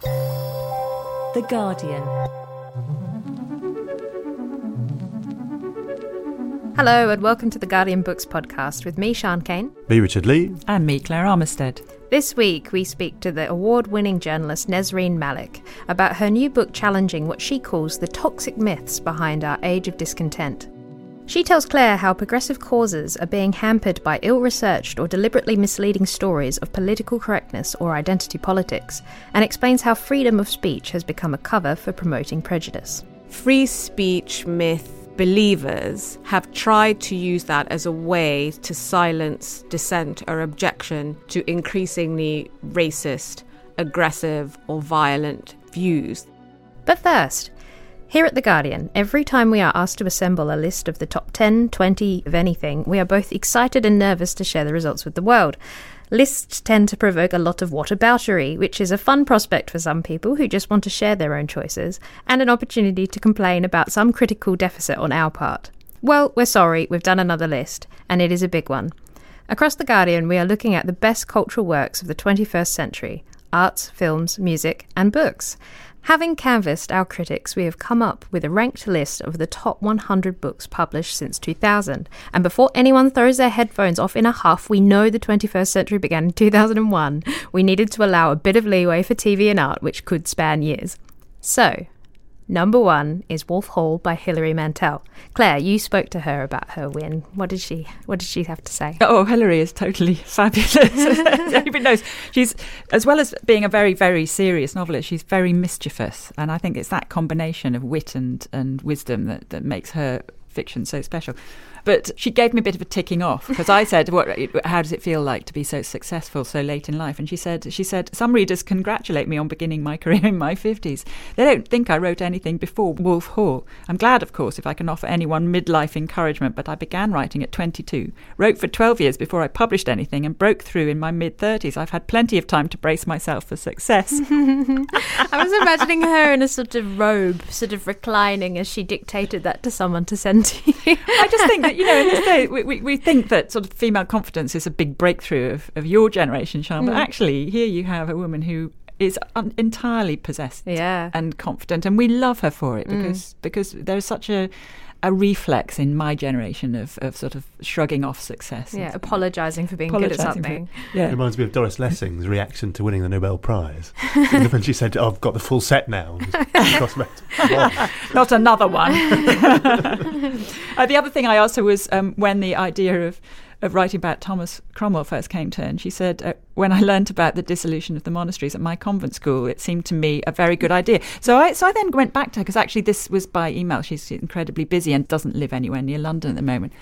The Guardian. Hello, and welcome to the Guardian Books podcast with me, Sian Cain. Me, Richard Lea. And me, Claire Armitstead. This week, we speak to the award winning journalist Nesrine Malik about her new book challenging what she calls the toxic myths behind our age of discontent. She tells Claire how progressive causes are being hampered by ill researched or deliberately misleading stories of political correctness or identity politics, and explains how freedom of speech has become a cover for promoting prejudice. Free speech myth believers have tried to use that as a way to silence dissent or objection to increasingly racist, aggressive, or violent views. But first, here at The Guardian, every time we are asked to assemble a list of the top 10, 20 of anything, we are both excited and nervous to share the results with the world. Lists tend to provoke a lot of whataboutery, which is a fun prospect for some people who just want to share their own choices, and an opportunity to complain about some critical deficit on our part. Well, we're sorry, we've done another list, and it is a big one. Across The Guardian, we are looking at the best cultural works of the 21st century arts, films, music, and books. Having canvassed our critics, we have come up with a ranked list of the top 100 books published since 2000. And before anyone throws their headphones off in a huff, we know the 21st century began in 2001. We needed to allow a bit of leeway for TV and art, which could span years. So, Number one is Wolf Hall by Hilary Mantel. Claire, you spoke to her about her win. What did she What did she have to say? Oh, Hilary is totally fabulous. Everybody knows she's, as well as being a very very serious novelist, she's very mischievous, and I think it's that combination of wit and and wisdom that that makes her fiction so special. But she gave me a bit of a ticking off because I said, "What? How does it feel like to be so successful so late in life?" And she said, "She said some readers congratulate me on beginning my career in my fifties. They don't think I wrote anything before Wolf Hall. I'm glad, of course, if I can offer anyone midlife encouragement. But I began writing at 22, wrote for 12 years before I published anything, and broke through in my mid 30s. I've had plenty of time to brace myself for success." I was imagining her in a sort of robe, sort of reclining as she dictated that to someone to send to you. I just think that you know, in this day, we, we, we, think that sort of female confidence is a big breakthrough of, of your generation, Sian, mm. but actually, here you have a woman who is un- entirely possessed yeah. and confident, and we love her for it because mm. because there's such a a reflex in my generation of, of sort of shrugging off success. Yeah, apologising for being good at something. For, yeah. It reminds me of Doris Lessing's reaction to winning the Nobel Prize. when she said, oh, I've got the full set now. Not another one. uh, the other thing I asked her was um, when the idea of of writing about Thomas Cromwell first came to her. And she said, uh, When I learnt about the dissolution of the monasteries at my convent school, it seemed to me a very good idea. So I, so I then went back to her because actually this was by email. She's incredibly busy and doesn't live anywhere near London at the moment.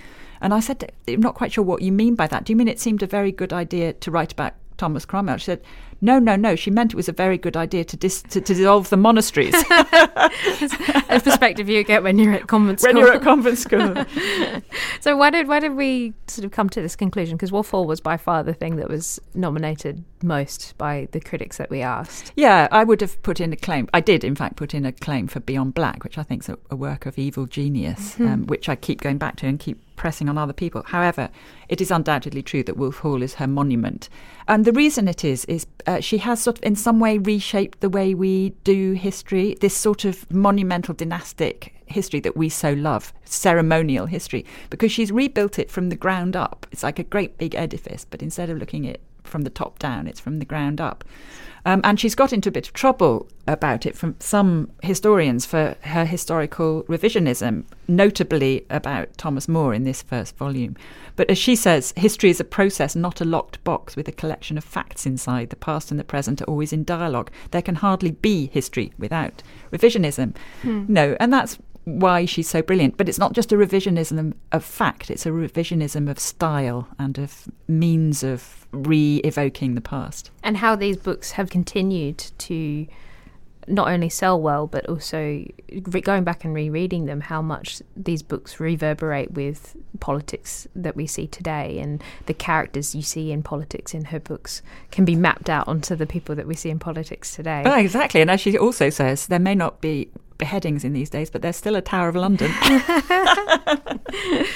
And I said, I'm not quite sure what you mean by that. Do you mean it seemed a very good idea to write about Thomas Cromwell? She said, no, no, no. She meant it was a very good idea to, dis- to, to dissolve the monasteries. a perspective you get when you're at convent school. When you're at convent school. so why did why did we sort of come to this conclusion? Because Wolf Hall was by far the thing that was nominated most by the critics that we asked. Yeah, I would have put in a claim. I did, in fact, put in a claim for Beyond Black, which I think is a, a work of evil genius, mm-hmm. um, which I keep going back to and keep pressing on other people. However, it is undoubtedly true that Wolf Hall is her monument. And the reason it is, is uh, she has sort of in some way reshaped the way we do history, this sort of monumental dynastic history that we so love, ceremonial history, because she's rebuilt it from the ground up. It's like a great big edifice, but instead of looking at it from the top down; it's from the ground up. Um, and she's got into a bit of trouble about it from some historians for her historical revisionism, notably about Thomas More in this first volume. But as she says, history is a process, not a locked box with a collection of facts inside. The past and the present are always in dialogue. There can hardly be history without revisionism. Hmm. No, and that's why she's so brilliant. But it's not just a revisionism of fact, it's a revisionism of style and of means of re evoking the past. and how these books have continued to not only sell well, but also re- going back and rereading them, how much these books reverberate with politics that we see today, and the characters you see in politics in her books can be mapped out onto the people that we see in politics today. Oh, exactly. And as she also says, there may not be beheadings in these days, but there's still a Tower of London.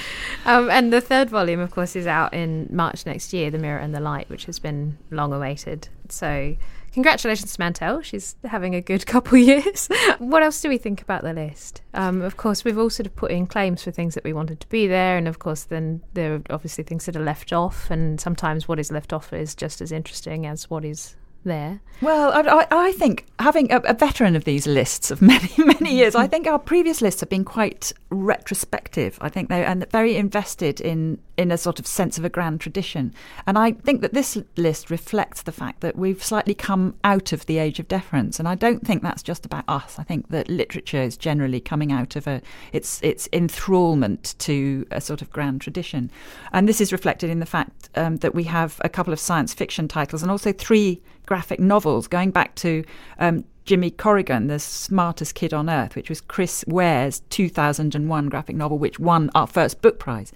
Um, and the third volume, of course, is out in March next year, The Mirror and the Light, which has been long awaited. So, congratulations to Mantel. She's having a good couple years. what else do we think about the list? Um, of course, we've all sort of put in claims for things that we wanted to be there, and of course, then there are obviously things that are left off, and sometimes what is left off is just as interesting as what is there. Well, I, I, I think having a, a veteran of these lists of many, many years, I think our previous lists have been quite retrospective. I think they and very invested in in a sort of sense of a grand tradition. And I think that this list reflects the fact that we've slightly come out of the age of deference. And I don't think that's just about us. I think that literature is generally coming out of a its its enthrallment to a sort of grand tradition. And this is reflected in the fact um, that we have a couple of science fiction titles and also three graphic novels going back to um, Jimmy Corrigan, the smartest kid on earth, which was Chris Ware's 2001 graphic novel, which won our first book prize.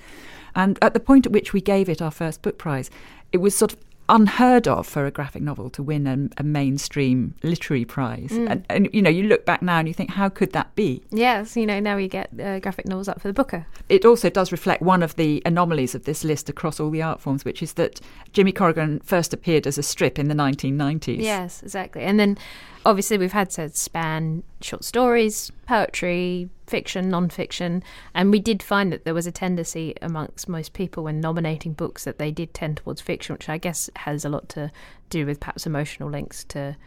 And at the point at which we gave it our first book prize, it was sort of unheard of for a graphic novel to win a, a mainstream literary prize. And, and, you know, you look back now and you think, how could that be? Yes, you know, now we get uh, graphic novels up for the Booker. It also does reflect one of the anomalies of this list across all the art forms, which is that Jimmy Corrigan first appeared as a strip in the 1990s. Yes, exactly. And then obviously we've had to span short stories, poetry, fiction, non-fiction, and we did find that there was a tendency amongst most people when nominating books that they did tend towards fiction, which I guess has a lot to do with perhaps emotional links to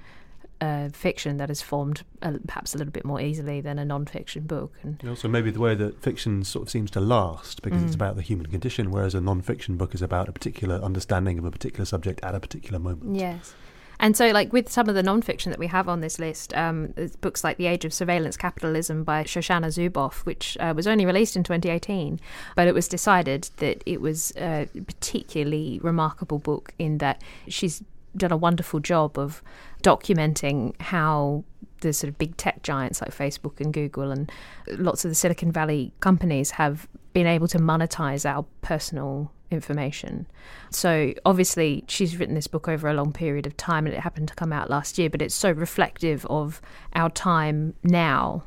uh, fiction that is formed uh, perhaps a little bit more easily than a non-fiction book. And And also maybe the way that fiction sort of seems to last because it's about the human condition, whereas a non-fiction book is about a particular understanding of a particular subject at a particular moment. Yes. And so, like with some of the nonfiction that we have on this list, um, books like The Age of Surveillance Capitalism by Shoshana Zuboff, which uh, was only released in 2018, but it was decided that it was a particularly remarkable book in that she's done a wonderful job of documenting how the sort of big tech giants like Facebook and Google and lots of the Silicon Valley companies have been able to monetize our personal information. So obviously she's written this book over a long period of time and it happened to come out last year, but it's so reflective of our time now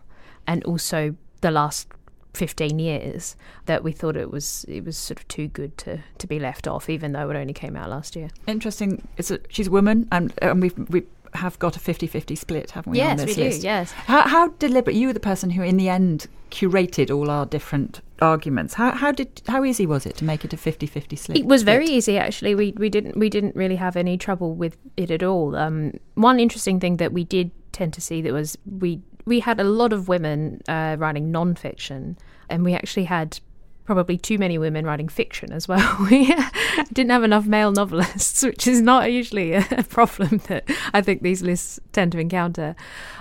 and also the last 15 years that we thought it was it was sort of too good to to be left off even though it only came out last year. Interesting. It's a, she's a woman, and, and we've, we have got a 50 50 split, haven't we? on yes, this we do. list? Yes. How, how deliberate? You were the person who, in the end, curated all our different arguments. How, how did how easy was it to make it a 50-50 split? It was very easy actually. We we didn't we didn't really have any trouble with it at all. Um, one interesting thing that we did tend to see that was we we had a lot of women uh, writing non-fiction, and we actually had probably too many women writing fiction as well. We didn't have enough male novelists, which is not usually a, problem that I think these lists tend to encounter.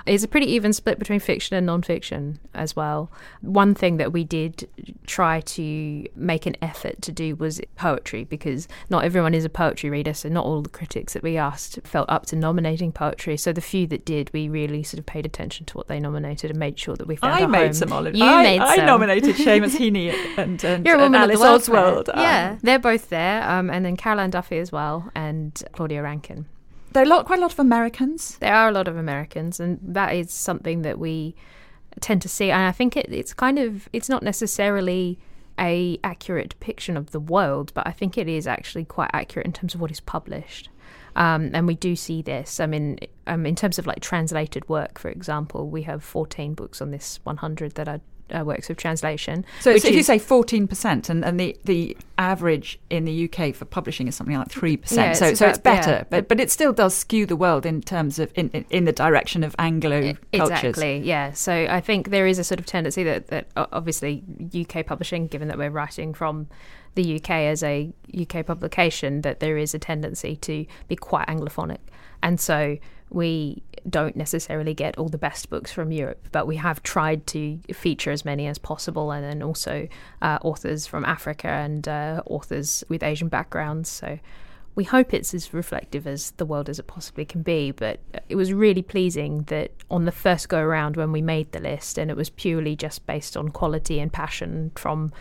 It's a pretty even split between fiction and non-fiction as well. One thing that we did try to make an effort to do was poetry because not everyone is a poetry reader, so not all the critics that we asked felt up to nominating poetry. So the few that did, we really sort of paid attention to what they nominated and made sure that we found I made home. some Olive. You I, made I some. nominated Seamus Heaney and, and, You're a and woman Alice of the world, Oswald. Claire. Um, yeah, they're both there, um, and then Carol Ann Duffy as well, and Claudia Rankine. there are a lot, quite a lot of Americans. There are a lot of Americans, and that is something that we tend to see. And I think it, it's kind of it's not necessarily a accurate depiction of the world, but I think it is actually quite accurate in terms of what is published. Um, and we do see this. I mean, um, in terms of like translated work, for example, we have 14 books on this 100 that are uh, works of translation. So, so if you say 14%, and, and the, the average in the UK for publishing is something like 3%. Yeah, so, it's so it's about- yeah. better, but, but it still does skew the world in terms of, in, in, in the direction of Anglo cultures. Exactly, yeah. So I think there is a sort of tendency that, that obviously UK publishing, given that we're writing from the UK as a UK publication, that there is a tendency to be quite Anglophonic. And so we don't necessarily get all the best books from Europe, but we have tried to feature as many as possible, and then also uh, authors from Africa and uh, authors with Asian backgrounds. So we hope it's as reflective as the world as it possibly can be. But it was really pleasing that on the first go around when we made the list, and it was purely just based on quality and passion from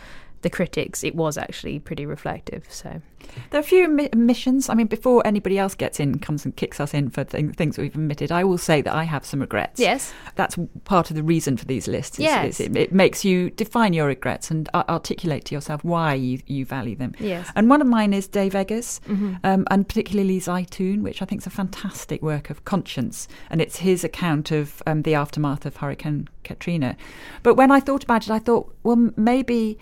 the critics, it was actually pretty reflective. So There are a few omi- omissions. I mean, before anybody else gets in, comes and kicks us in for th- things we've omitted, I will say that I have some regrets. Yes. That's part of the reason for these lists. is- Yes. is it, it makes you define your regrets and uh, articulate to yourself why you, you value them. Yes. And one of mine is Dave Eggers, Mm-hmm. um, and particularly Zeitoun, which I think is a fantastic work of conscience. And it's his account of um, the aftermath of Hurricane Katrina. But when I thought about it, I thought, well, maybe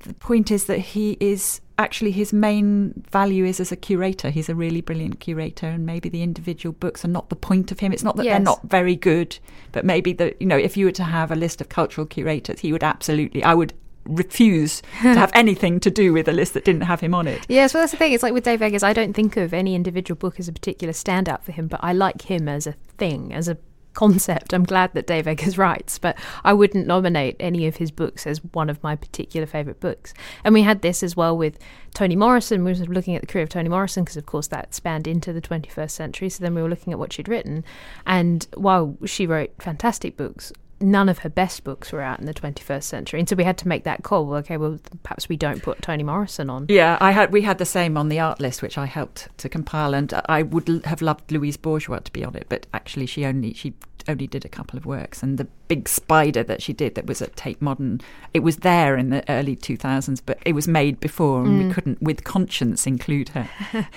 the point is that he is actually his main value is as a curator. He's a really brilliant curator, and maybe the individual books are not the point of him. It's not that they're not very good, but maybe that you know, if you were to have a list of cultural curators, he would absolutely. I would refuse to have anything to do with a list that didn't have him on it. Yes, well, that's the thing. It's like with Dave Eggers, I don't think of any individual book as a particular standout for him, but I like him as a thing, as a concept. I'm glad that Dave Eggers writes, but I wouldn't nominate any of his books as one of my particular favourite books. And we had this as well with Toni Morrison. We were looking at the career of Toni Morrison because, of course, that spanned into the 21st century. So then we were looking at what she'd written. And while she wrote fantastic books, none of her best books were out in the 21st century. And so we had to make that call. Well, okay, well, perhaps we don't put Toni Morrison on. Yeah, I had we had the same on the art list, which I helped to compile, and I would have loved Louise Bourgeois to be on it, but actually she only she only did a couple of works, and the big spider that she did that was at Tate Modern, it was there in the early two thousands, but it was made before, and we couldn't, with conscience, include her.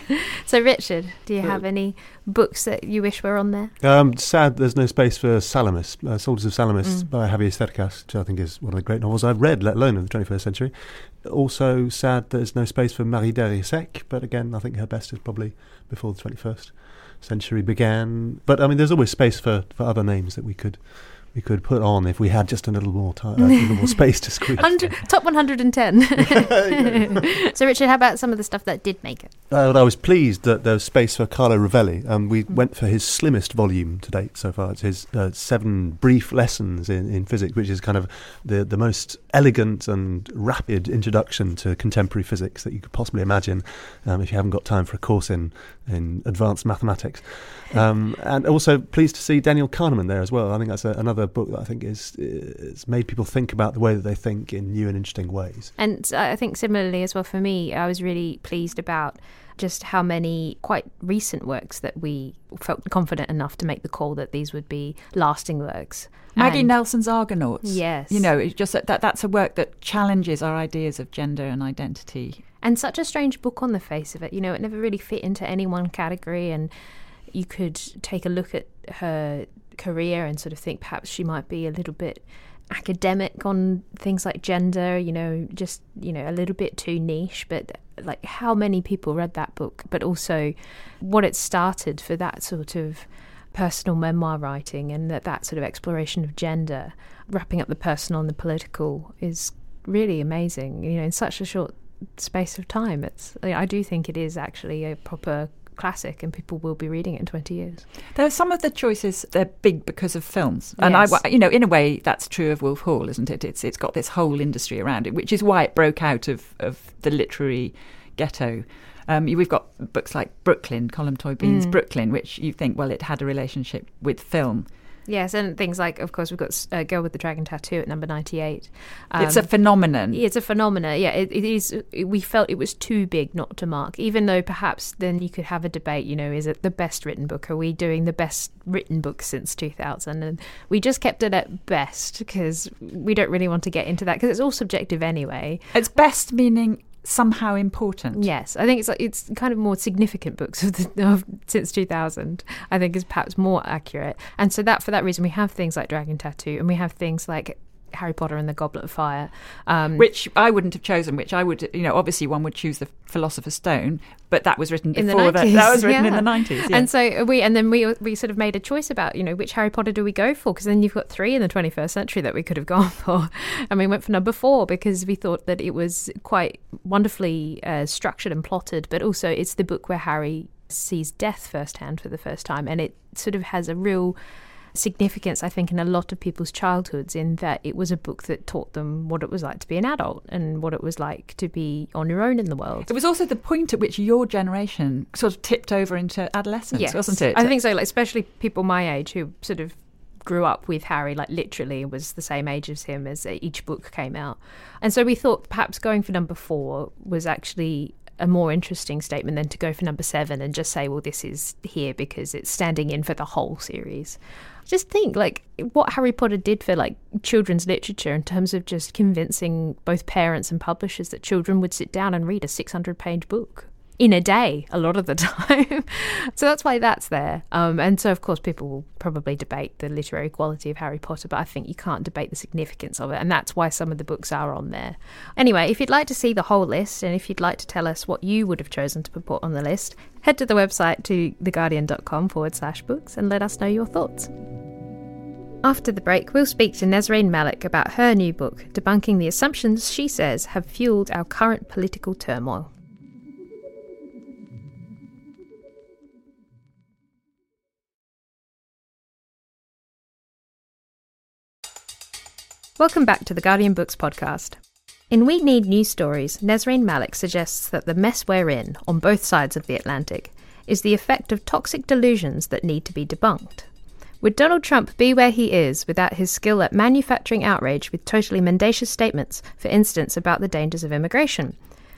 So, Richard, do you have any books that you wish were on there? Um, sad there's no space for Salamis, uh, Soldiers of Salamis Mm. by Javier Cercas, which I think is one of the great novels I've read, let alone in the 21st century. Also sad there's no space for Marie Darrieussecq, but again, I think her best is probably before the 21st century began. But I mean, there's always space for, for other names that we could we could put on if we had just a little more time, a little more space to squeeze. 100, top 110. so, Richard, how about some of the stuff that did make it? Uh, I was pleased that there was space for Carlo Rovelli. Um, we went for his slimmest volume to date so far. It's his uh, seven brief lessons in, in physics, which is kind of the, the most elegant and rapid introduction to contemporary physics that you could possibly imagine um, if you haven't got time for a course in, in advanced mathematics. Um, and also pleased to see Daniel Kahneman there as well. I think that's a, another book that I think is, is made people think about the way that they think in new and interesting ways. And I think similarly as well for me, I was really pleased about just how many quite recent works that we felt confident enough to make the call that these would be lasting works. Maggie And- Nelson's Argonauts. Yes. You know, it's just that, that that's a work that challenges our ideas of gender and identity. And such a strange book on the face of it. You know, it never really fit into any one category. And you could take a look at her career and sort of think perhaps she might be a little bit academic on things like gender, you know, just, you know, a little bit too niche. But like how many people read that book? But also what it started for that sort of personal memoir writing and that, that sort of exploration of gender, wrapping up the personal and the political is really amazing. You know, in such a short space of time, it's I do think it is actually a proper classic, and people will be reading it in twenty years. There are some of the choices they're big because of films, and I, you know, in a way, that's true of Wolf Hall, isn't it? It's it's got this whole industry around it, which is why it broke out of of the literary ghetto. Um, we've got books like Brooklyn, Colm Tóibín's Brooklyn, which you think, well, it had a relationship with film. Yes, and things like, of course, we've got uh, Girl with the Dragon Tattoo at number ninety-eight. it's a phenomenon. It's a phenomena. Yeah, it, it is. It, we felt it was too big not to mark, even though perhaps then you could have a debate. You know, is it the best written book? Are we doing the best written book since 2000? And we just kept it at best because we don't really want to get into that because it's all subjective anyway. It's best meaning somehow important. Yes, I think it's it's kind of more significant books of, the, of since 2000. I think is perhaps more accurate, and so that for that reason we have things like Dragon Tattoo, and we have things like Harry Potter and the Goblet of Fire, um, which I wouldn't have chosen. Which I would, you know, obviously one would choose the Philosopher's Stone, but that was written in before the 90s, that. That was written yeah. in the nineties, yeah. and so we and then we we sort of made a choice about you know which Harry Potter do we go for because then you've got three in the 21st century that we could have gone for, and we went for number four because we thought that it was quite wonderfully uh, structured and plotted, but also it's the book where Harry sees death firsthand for the first time, and it sort of has a real significance, I think, in a lot of people's childhoods, in that it was a book that taught them what it was like to be an adult and what it was like to be on your own in the world. It was also the point at which your generation sort of tipped over into adolescence, yes. wasn't it? I think so, like, especially people my age who sort of grew up with Harry, like literally was the same age as him as each book came out. And so we thought perhaps going for number four was actually a more interesting statement than to go for number seven and just say, well, this is here because it's standing in for the whole series. Just think like what Harry Potter did for like children's literature in terms of just convincing both parents and publishers that children would sit down and read a 600 page book in a day a lot of the time. so that's why that's there. Um, and so, of course, people will probably debate the literary quality of Harry Potter, but I think you can't debate the significance of it. And that's why some of the books are on there. Anyway, if you'd like to see the whole list and if you'd like to tell us what you would have chosen to put on the list, head to the website to theguardian.com forward slash books and let us know your thoughts. After the break, we'll speak to Nesrine Malik about her new book, debunking the assumptions she says have fueled our current political turmoil. Welcome back to the Guardian Books podcast. In We Need News Stories, Nesrine Malik suggests that the mess we're in, on both sides of the Atlantic, is the effect of toxic delusions that need to be debunked. Would Donald Trump be where he is without his skill at manufacturing outrage with totally mendacious statements, for instance, about the dangers of immigration?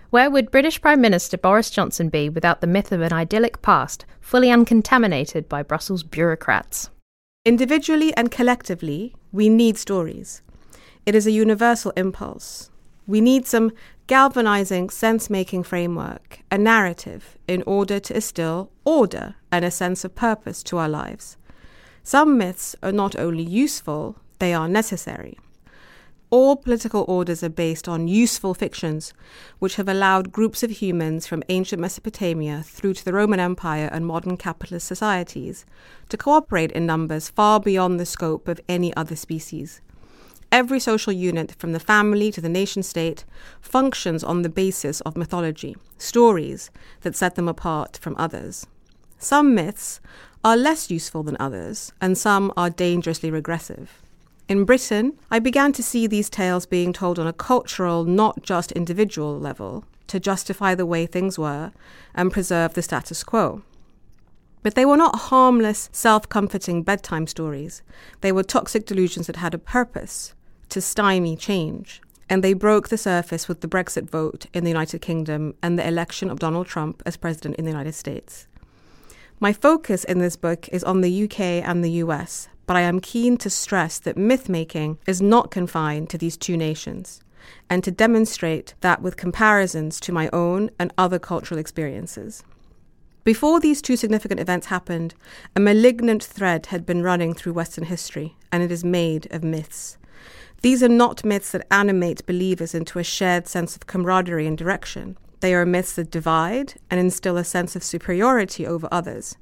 Where would British Prime Minister Boris Johnson be without the myth of an idyllic past, fully uncontaminated by Brussels bureaucrats? Individually and collectively, we need stories. It is a universal impulse. We need some galvanizing sense making framework, a narrative, in order to instill order and a sense of purpose to our lives. Some myths are not only useful, they are necessary. All political orders are based on useful fictions, which have allowed groups of humans from ancient Mesopotamia through to the Roman Empire and modern capitalist societies to cooperate in numbers far beyond the scope of any other species. Every social unit, from the family to the nation state, functions on the basis of mythology, stories that set them apart from others. Some myths are less useful than others, and some are dangerously regressive. In Britain, I began to see these tales being told on a cultural, not just individual level, to justify the way things were and preserve the status quo. But they were not harmless, self comforting bedtime stories. They were toxic delusions that had a purpose to stymie change. And they broke the surface with the Brexit vote in the United Kingdom and the election of Donald Trump as president in the United States. My focus in this book is on the UK and the US, but I am keen to stress that myth making is not confined to these two nations, and to demonstrate that with comparisons to my own and other cultural experiences. Before these two significant events happened, a malignant thread had been running through Western history, and it is made of myths. These are not myths that animate believers into a shared sense of camaraderie and direction. They are myths that divide and instill a sense of superiority over others.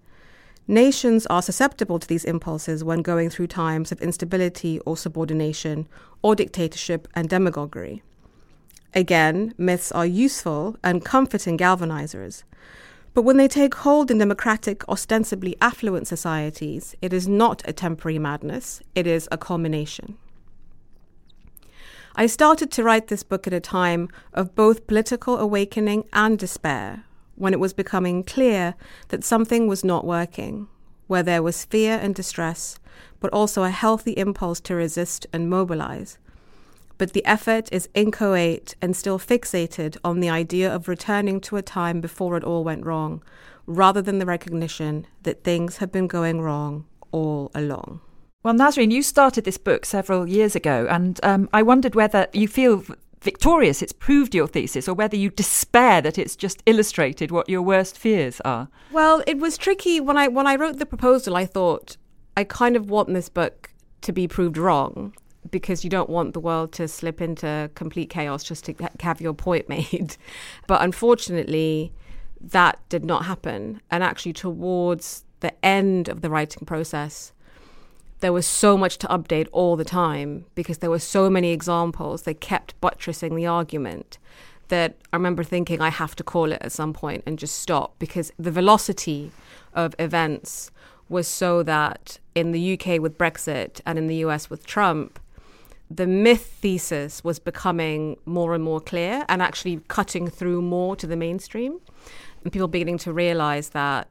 Nations are susceptible to these impulses when going through times of instability or subordination, or dictatorship and demagoguery. Again, myths are useful and comforting galvanizers. But when they take hold in democratic, ostensibly affluent societies, it is not a temporary madness, it is a culmination. I started to write this book at a time of both political awakening and despair, when it was becoming clear that something was not working, where there was fear and distress, but also a healthy impulse to resist and mobilize. But the effort is inchoate and still fixated on the idea of returning to a time before it all went wrong, rather than the recognition that things have been going wrong all along. Well, Nesrine, you started this book several years ago, and um, I wondered whether you feel victorious, it's proved your thesis, or whether you despair that it's just illustrated what your worst fears are. Well, it was tricky when I when I wrote the proposal. I thought I kind of want this book to be proved wrong because you don't want the world to slip into complete chaos just to have your point made. But unfortunately, that did not happen. And actually, towards the end of the writing process, there was so much to update all the time because there were so many examples They kept buttressing the argument that I remember thinking I have to call it at some point and just stop because the velocity of events was so that in the UK with Brexit and in the US with Trump, the myth thesis was becoming more and more clear and actually cutting through more to the mainstream. And people beginning to realize that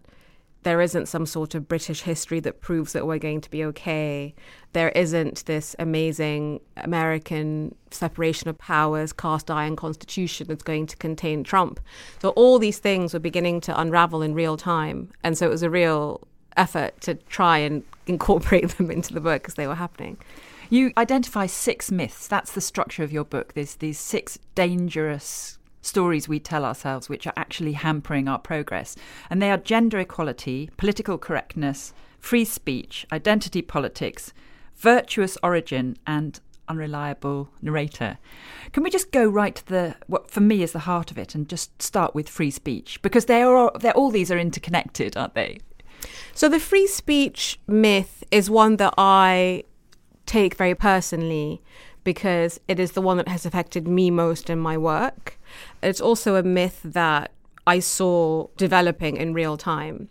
there isn't some sort of British history that proves that we're going to be okay. There isn't this amazing American separation of powers, cast iron constitution that's going to contain Trump. So all these things were beginning to unravel in real time. And so it was a real effort to try and incorporate them into the book as they were happening. You identify six myths. That's the structure of your book. There's these six dangerous stories we tell ourselves which are actually hampering our progress. And they are gender equality, political correctness, free speech, identity politics, virtuous origin, and unreliable narrator. Can we just go right to the what for me is the heart of it and just start with free speech because they are all these are interconnected, aren't they? So the free speech myth is one that I take very personally because it is the one that has affected me most in my work. It's also a myth that I saw developing in real time.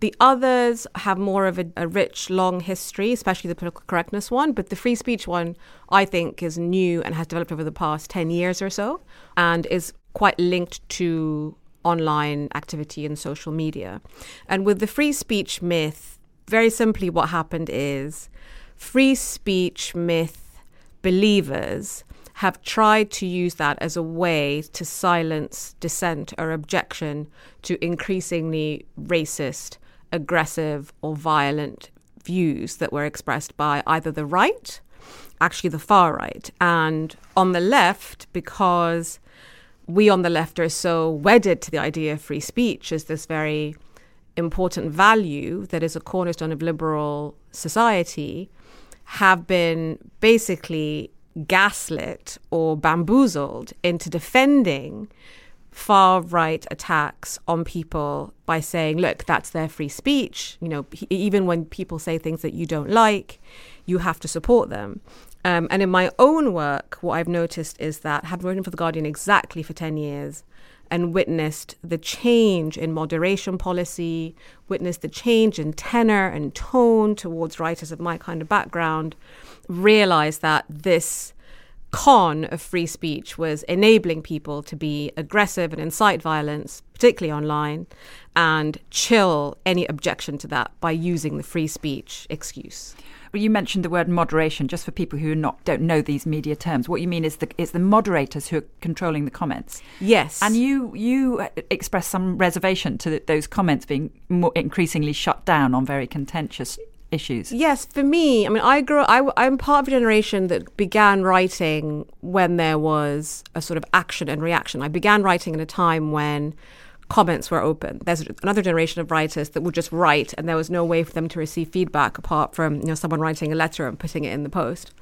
The others have more of a, a, rich, long history, especially the political correctness one. But the free speech one, I think, is new and has developed over the past 10 years or so and is quite linked to online activity and social media. And with the free speech myth, very simply, what happened is free speech myth believers have tried to use that as a way to silence dissent or objection to increasingly racist, aggressive, or violent views that were expressed by either the right, actually the far right, and on the left, because we on the left are so wedded to the idea of free speech as this very important value that is a cornerstone of liberal society, have been basically gaslit or bamboozled into defending far right attacks on people by saying, look, that's their free speech. You know, even when people say things that you don't like, you have to support them. Um, and in my own work, what I've noticed is that having written for The Guardian exactly for 10 years and witnessed the change in moderation policy, witnessed the change in tenor and tone towards writers of my kind of background, realized that this con of free speech was enabling people to be aggressive and incite violence, particularly online, and chill any objection to that by using the free speech excuse you mentioned the word moderation, just for people who not don't know these media terms. What you mean is the is the moderators who are controlling the comments. Yes, and you you express some reservation to those comments being more increasingly shut down on very contentious issues. Yes, for me, I mean, I grew. I, I'm part of a generation that began writing when there was a sort of action and reaction. I began writing in a time when comments were open. There's another generation of writers that would just write, and there was no way for them to receive feedback apart from you know someone writing a letter and putting it in the post,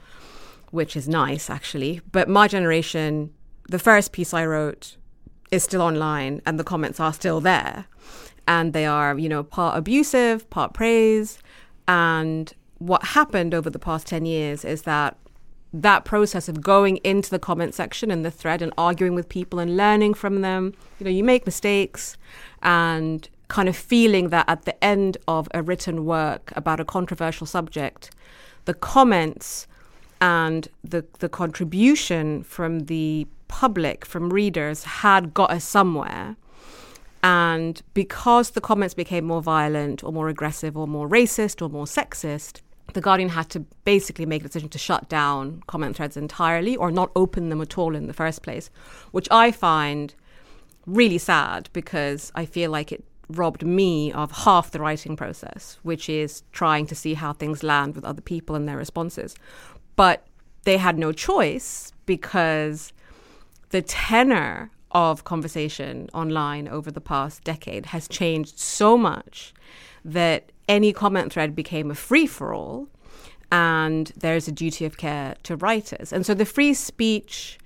which is nice actually. But my generation, the first piece I wrote is still online, and the comments are still there, and they are you know part abusive, part praise, and what happened over the past 10 years is that that process of going into the comment section and the thread and arguing with people and learning from them. You know, you make mistakes and kind of feeling that at the end of a written work about a controversial subject, the comments and the the contribution from the public, from readers, had got us somewhere. And because the comments became more violent or more aggressive or more racist or more sexist, the Guardian had to basically make a decision to shut down comment threads entirely or not open them at all in the first place, which I find really sad because I feel like it robbed me of half the writing process, which is trying to see how things land with other people and their responses. But they had no choice because the tenor of conversation online over the past decade has changed so much that any comment thread became a free for all. and there's a duty of care to writers. And so the free speech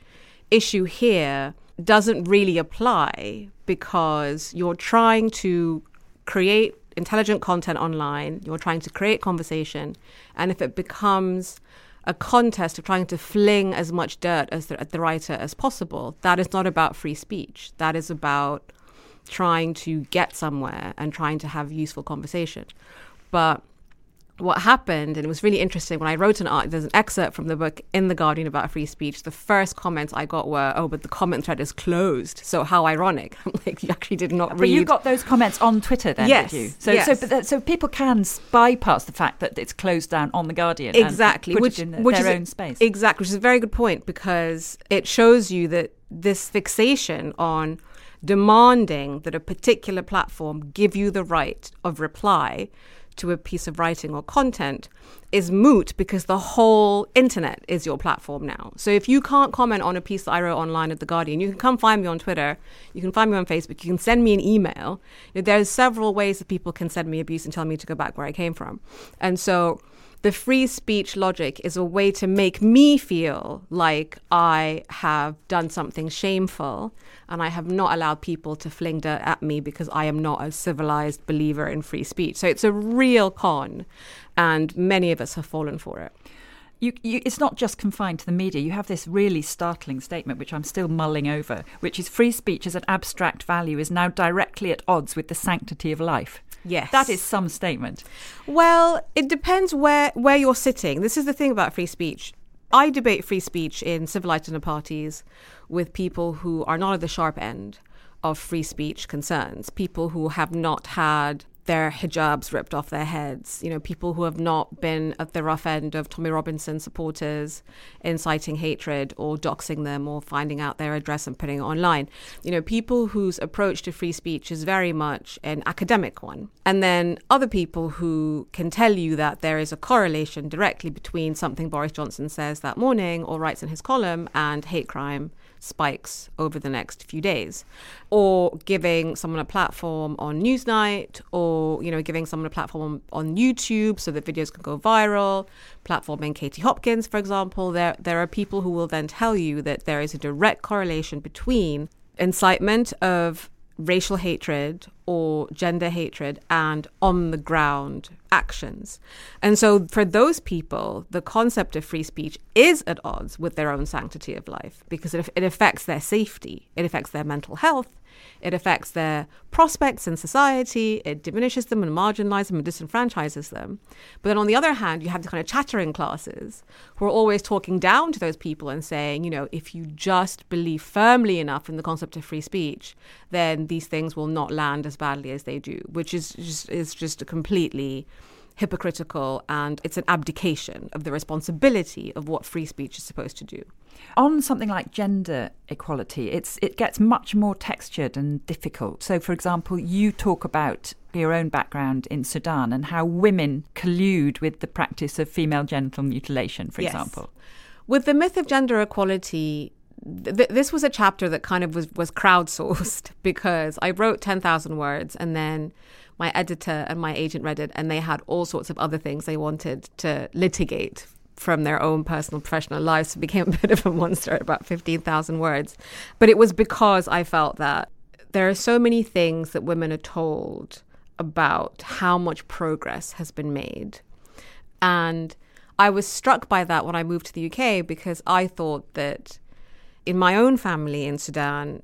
issue here doesn't really apply because you're trying to create intelligent content online, you're trying to create conversation, and if it becomes a contest of trying to fling as much dirt as the, at the writer as possible, that is not about free speech. That is about trying to get somewhere and trying to have useful conversation. But what happened, and it was really interesting when I wrote an art, there's an excerpt from the book in The Guardian about free speech. The first comments I got were, oh, but the comment thread is closed. So how ironic. I'm like, you actually did not but read. you got those comments on Twitter then, yes, did you? So, yes. so, but so people can bypass the fact that it's closed down on The Guardian. Exactly. which, in which their is, own space. Exactly, which is a very good point because it shows you that this fixation on demanding that a particular platform give you the right of reply to a piece of writing or content is moot because the whole internet is your platform now. So if you can't comment on a piece that I wrote online at The Guardian, you can come find me on Twitter, you can find me on Facebook, you can send me an email. There's several ways that people can send me abuse and tell me to go back where I came from. And so the free speech logic is a way to make me feel like I have done something shameful and I have not allowed people to fling dirt at me because I am not a civilized believer in free speech. So it's a real con, and many of us have fallen for it. You, you, it's not just confined to the media. You have this really startling statement, which I'm still mulling over, which is free speech as an abstract value is now directly at odds with the sanctity of life. Yes. That is some statement. Well, it depends where, where you're sitting. This is the thing about free speech. I debate free speech in civilized dinner parties with people who are not at the sharp end of free speech concerns, people who have not had their hijabs ripped off their heads, you know, people who have not been at the rough end of Tommy Robinson supporters inciting hatred or doxing them or finding out their address and putting it online. You know, people whose approach to free speech is very much an academic one. And then other people who can tell you that there is a correlation directly between something Boris Johnson says that morning or writes in his column and hate crime spikes over the next few days. Or giving someone a platform on newsnight or you know giving someone a platform on youtube so that videos can go viral. Platforming katie hopkins for example there there are people who will then tell you that there is a direct correlation between incitement of racial hatred or gender hatred and on the ground actions. And so for those people, the concept of free speech is at odds with their own sanctity of life because it, it affects their safety, it affects their mental health, it affects their prospects in society, it diminishes them and marginalizes them and disenfranchises them. But then on the other hand, you have the kind of chattering classes who are always talking down to those people and saying, you know, if you just believe firmly enough in the concept of free speech, then these things will not land as badly as they do, which is just, is just a completely hypocritical and it's an abdication of the responsibility of what free speech is supposed to do. On something like gender equality, it's it gets much more textured and difficult. So, for example, you talk about your own background in Sudan and how women collude with the practice of female genital mutilation, for Yes. example. With the myth of gender equality, th- this was a chapter that kind of was, was crowdsourced because I wrote 10,000 words and then my editor and my agent read it and they had all sorts of other things they wanted to litigate from their own personal professional lives. So it became a bit of a monster at about 15,000 words. But it was because I felt that there are so many things that women are told about how much progress has been made. And I was struck by that when I moved to the UK because I thought that in my own family in Sudan,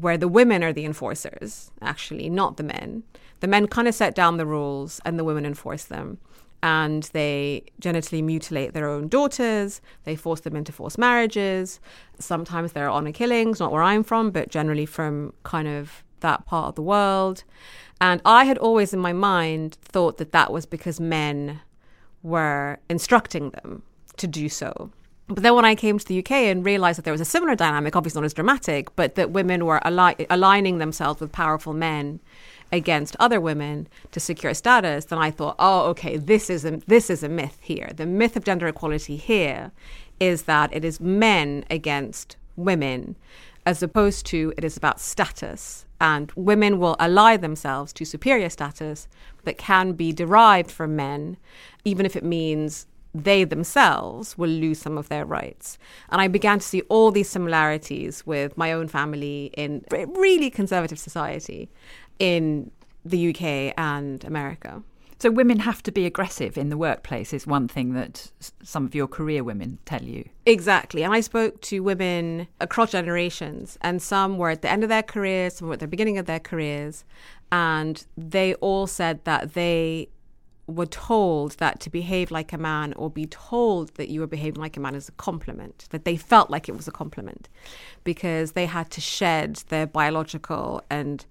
where the women are the enforcers, actually, not the men, the men kind of set down the rules and the women enforce them. And they genitally mutilate their own daughters. They force them into forced marriages. Sometimes there are honor killings, not where I'm from, but generally from kind of that part of the world. And I had always in my mind thought that that was because men were instructing them to do so. But then when I came to the UK and realized that there was a similar dynamic, obviously not as dramatic, but that women were ali- aligning themselves with powerful men against other women to secure status, then I thought, oh, okay, this is a, this is a myth here. The myth of gender equality here is that it is men against women, as opposed to it is about status. And women will ally themselves to superior status that can be derived from men, even if it means they themselves will lose some of their rights. And I began to see all these similarities with my own family in really conservative society in the UK and America. So women have to be aggressive in the workplace is one thing that some of your career women tell you. Exactly. And I spoke to women across generations and some were at the end of their careers, some were at the beginning of their careers, and they all said that they were told that to behave like a man or be told that you were behaving like a man is a compliment, that they felt like it was a compliment because they had to shed their biological and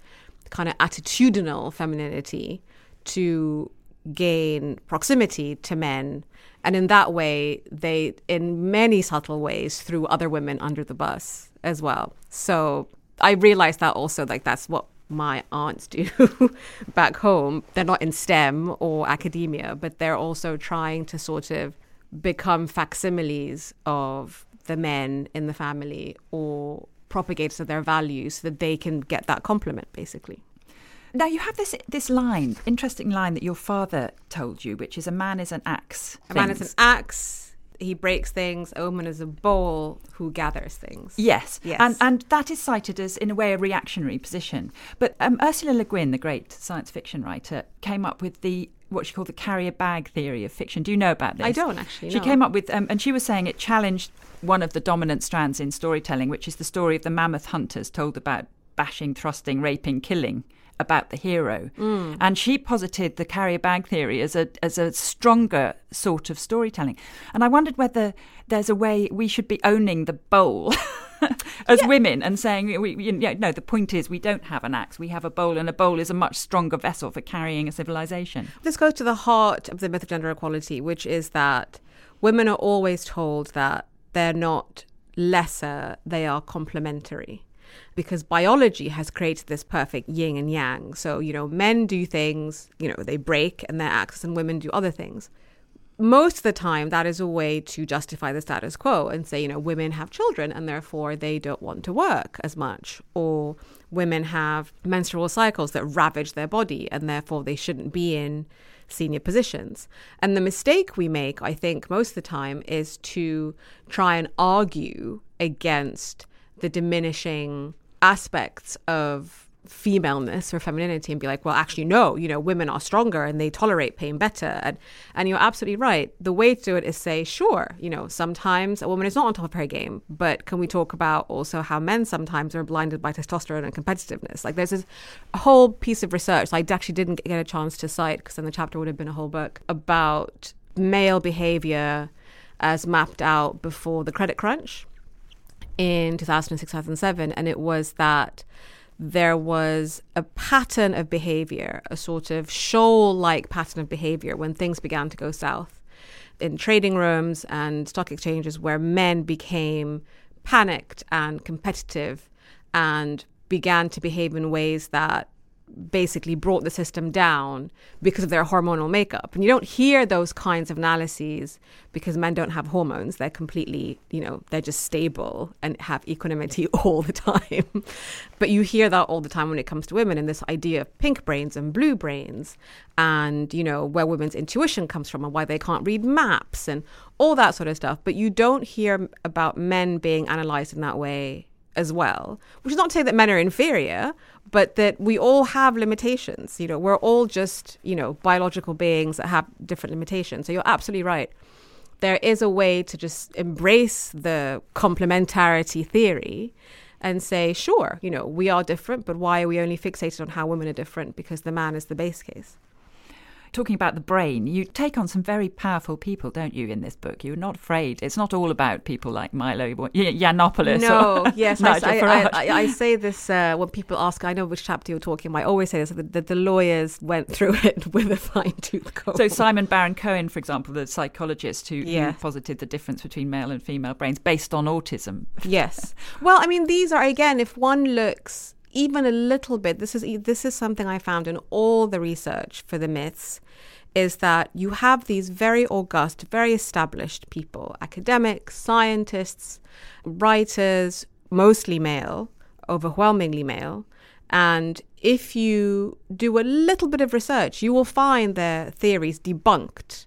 kind of attitudinal femininity to gain proximity to men. And in that way, they, in many subtle ways, threw other women under the bus as well. So I realized that also, like, that's what my aunts do back home. They're not in STEM or academia, but they're also trying to sort of become facsimiles of the men in the family or propagators of their values so that they can get that compliment, basically. Now you have this this line, interesting line that your father told you, which is a man is an axe. A man is an axe. He breaks things. Omen is a bowl who gathers things. Yes, yes, and and that is cited as in a way a reactionary position. But um, Ursula Le Guin, the great science fiction writer, came up with the what she called the carrier bag theory of fiction. Do you know about this? I don't actually. She no. came up with, um, and she was saying it challenged one of the dominant strands in storytelling, which is the story of the mammoth hunters told about bashing, thrusting, raping, killing about the hero. Mm. And she posited the carrier bag theory as a as a stronger sort of storytelling. And I wondered whether there's a way we should be owning the bowl. as yeah. women and saying we you know, no the point is we don't have an axe we have a bowl and a bowl is a much stronger vessel for carrying a civilization this goes to the heart of the myth of gender equality which is that women are always told that they're not lesser they are complementary because biology has created this perfect yin and yang. So, you know, men do things, you know, they break and they're axis, and women do other things. Most of the time, that is a way to justify the status quo and say, you know, women have children and therefore they don't want to work as much. Or women have menstrual cycles that ravage their body and therefore they shouldn't be in senior positions. And the mistake we make, I think, most of the time is to try and argue against the diminishing aspects of femaleness or femininity and be like, well, actually, no, you know, women are stronger and they tolerate pain better. And, and you're absolutely right. The way to do it is say, sure, you know, sometimes a woman is not on top of her game, but can we talk about also how men sometimes are blinded by testosterone and competitiveness? Like there's this whole piece of research I actually didn't get a chance to cite because then the chapter would have been a whole book about male behavior as mapped out before the credit crunch in 2006, 2007, and it was that there was a pattern of behavior, a sort of shoal like pattern of behavior when things began to go south in trading rooms and stock exchanges where men became panicked and competitive and began to behave in ways that basically brought the system down because of their hormonal makeup. And you don't hear those kinds of analyses because men don't have hormones. They're completely, you know, they're just stable and have equanimity all the time. but you hear that all the time when it comes to women and this idea of pink brains and blue brains and, you know, where women's intuition comes from and why they can't read maps and all that sort of stuff. But you don't hear about men being analyzed in that way as well, which is not to say that men are inferior, but that we all have limitations. You know, we're all just, you know, biological beings that have different limitations. So you're absolutely right. There is a way to just embrace the complementarity theory and say, sure, you know, we are different, but why are we only fixated on how women are different? Because the man is the base case talking about the brain, you take on some very powerful people, don't you, in this book? You're not afraid. It's not all about people like Milo Yiannopoulos. No, yes. I, I, I, I, say this uh, when people ask, I know which chapter you're talking about. I always say this that the, lawyers went through it with a fine tooth comb. So, Simon Baron Cohen, for example, the psychologist who, yeah. who posited the difference between male and female brains based on autism. Yes. well, I mean, these are, again, if one looks even a little bit this is this is something i found in all the research for the myths is that you have these very august very established people academics scientists writers mostly male overwhelmingly male and if you do a little bit of research you will find their theories debunked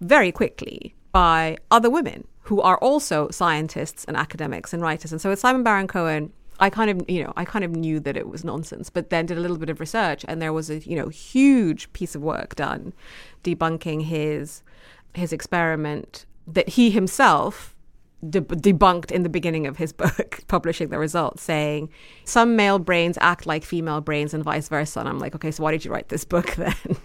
very quickly by other women who are also scientists and academics and writers. And so with Simon Baron Cohen, I kind of, you know, I kind of knew that it was nonsense, but then did a little bit of research, and there was a, you know, huge piece of work done debunking his his experiment that he himself de- debunked in the beginning of his book, publishing the results, saying some male brains act like female brains and vice versa. And I'm like, okay, so why did you write this book then?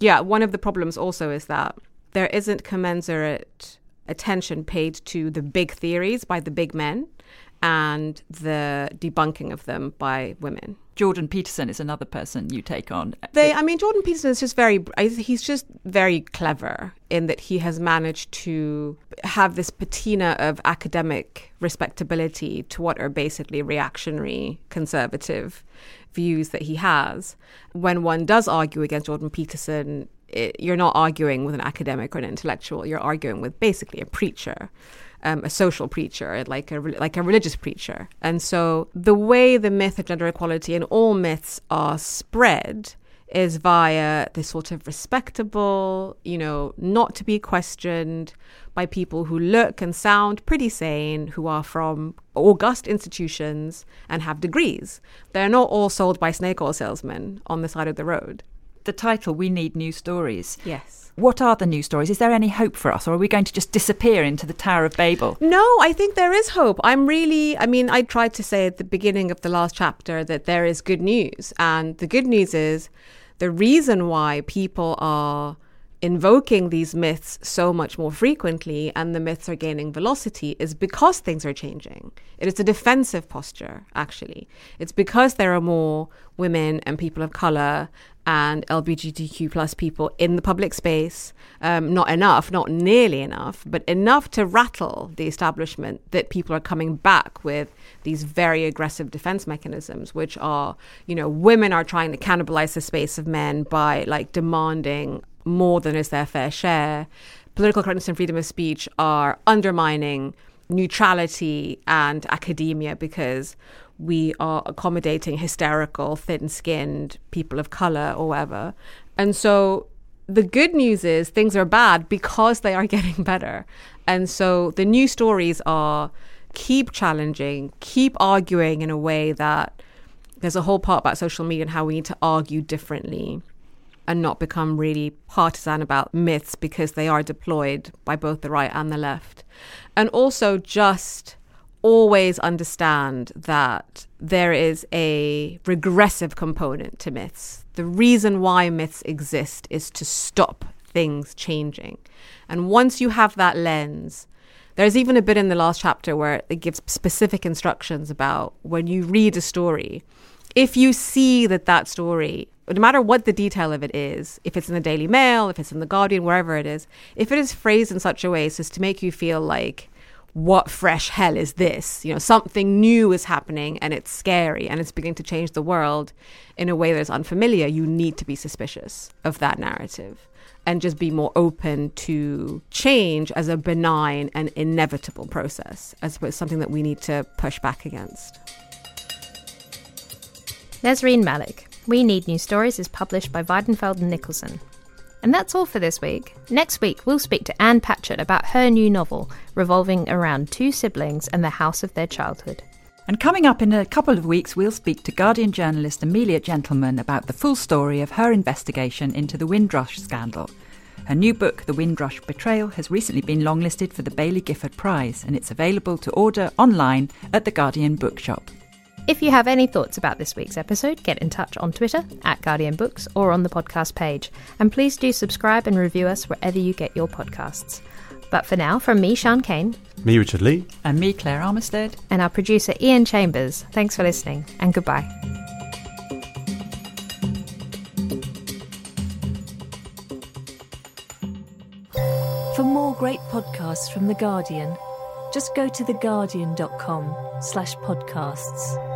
yeah, one of the problems also is that there isn't commensurate attention paid to the big theories by the big men and the debunking of them by women. Jordan Peterson is another person you take on. They, I mean, Jordan Peterson is just very, he's just very clever in that he has managed to have this patina of academic respectability to what are basically reactionary conservative views that he has. When one does argue against Jordan Peterson, it, you're not arguing with an academic or an intellectual, you're arguing with basically a preacher um, a social preacher, like a like a religious preacher. And so the way the myth of gender equality and all myths are spread is via this sort of respectable, you know, not to be questioned by people who look and sound pretty sane, who are from august institutions and have degrees. They're not all sold by snake oil salesmen on the side of the road. The title, We Need New Stories. Yes what are the new stories? Is there any hope for us, or are we going to just disappear into the Tower of Babel? No, I think there is hope. I'm really, I mean, I tried to say at the beginning of the last chapter that there is good news. And the good news is the reason why people are invoking these myths so much more frequently and the myths are gaining velocity is because things are changing. It is a defensive posture, actually. It's because there are more women and people of color and LGBTQ plus people in the public space. Um, not enough, not nearly enough, but enough to rattle the establishment that people are coming back with these very aggressive defense mechanisms, which are, you know, women are trying to cannibalize the space of men by like demanding more than is their fair share. Political correctness and freedom of speech are undermining neutrality and academia because we are accommodating hysterical, thin skinned people of color or whatever. And so the good news is things are bad because they are getting better. And so the new stories are keep challenging, keep arguing in a way that there's a whole part about social media and how we need to argue differently and not become really partisan about myths because they are deployed by both the right and the left. And also just always understand that there is a regressive component to myths. The reason why myths exist is to stop things changing. And once you have that lens, there's even a bit in the last chapter where it gives specific instructions about when you read a story, if you see that that story, no matter what the detail of it is, if it's in the Daily Mail, if it's in the Guardian, wherever it is, if it is phrased in such a way as to make you feel like what fresh hell is this? You know, something new is happening and it's scary and it's beginning to change the world in a way that is unfamiliar. You need to be suspicious of that narrative and just be more open to change as a benign and inevitable process, as opposed to something that we need to push back against. Nesrine Malik. We Need New Stories is published by Weidenfeld and Nicolson. And that's all for this week. Next week, we'll speak to Ann Patchett about her new novel, revolving around two siblings and the house of their childhood. And coming up in a couple of weeks, we'll speak to Guardian journalist Amelia Gentleman about the full story of her investigation into the Windrush scandal. Her new book, The Windrush Betrayal, has recently been longlisted for the Baillie Gifford Prize, and it's available to order online at the Guardian Bookshop. If you have any thoughts about this week's episode, get in touch on Twitter at Guardian Books or on the podcast page. And please do subscribe and review us wherever you get your podcasts. But for now, from me, Sian Cain, me, Richard Lea, and me, Claire Armitstead, and our producer, Ian Chambers, thanks for listening and goodbye. For more great podcasts from The Guardian, just go to theguardian.com slash podcasts.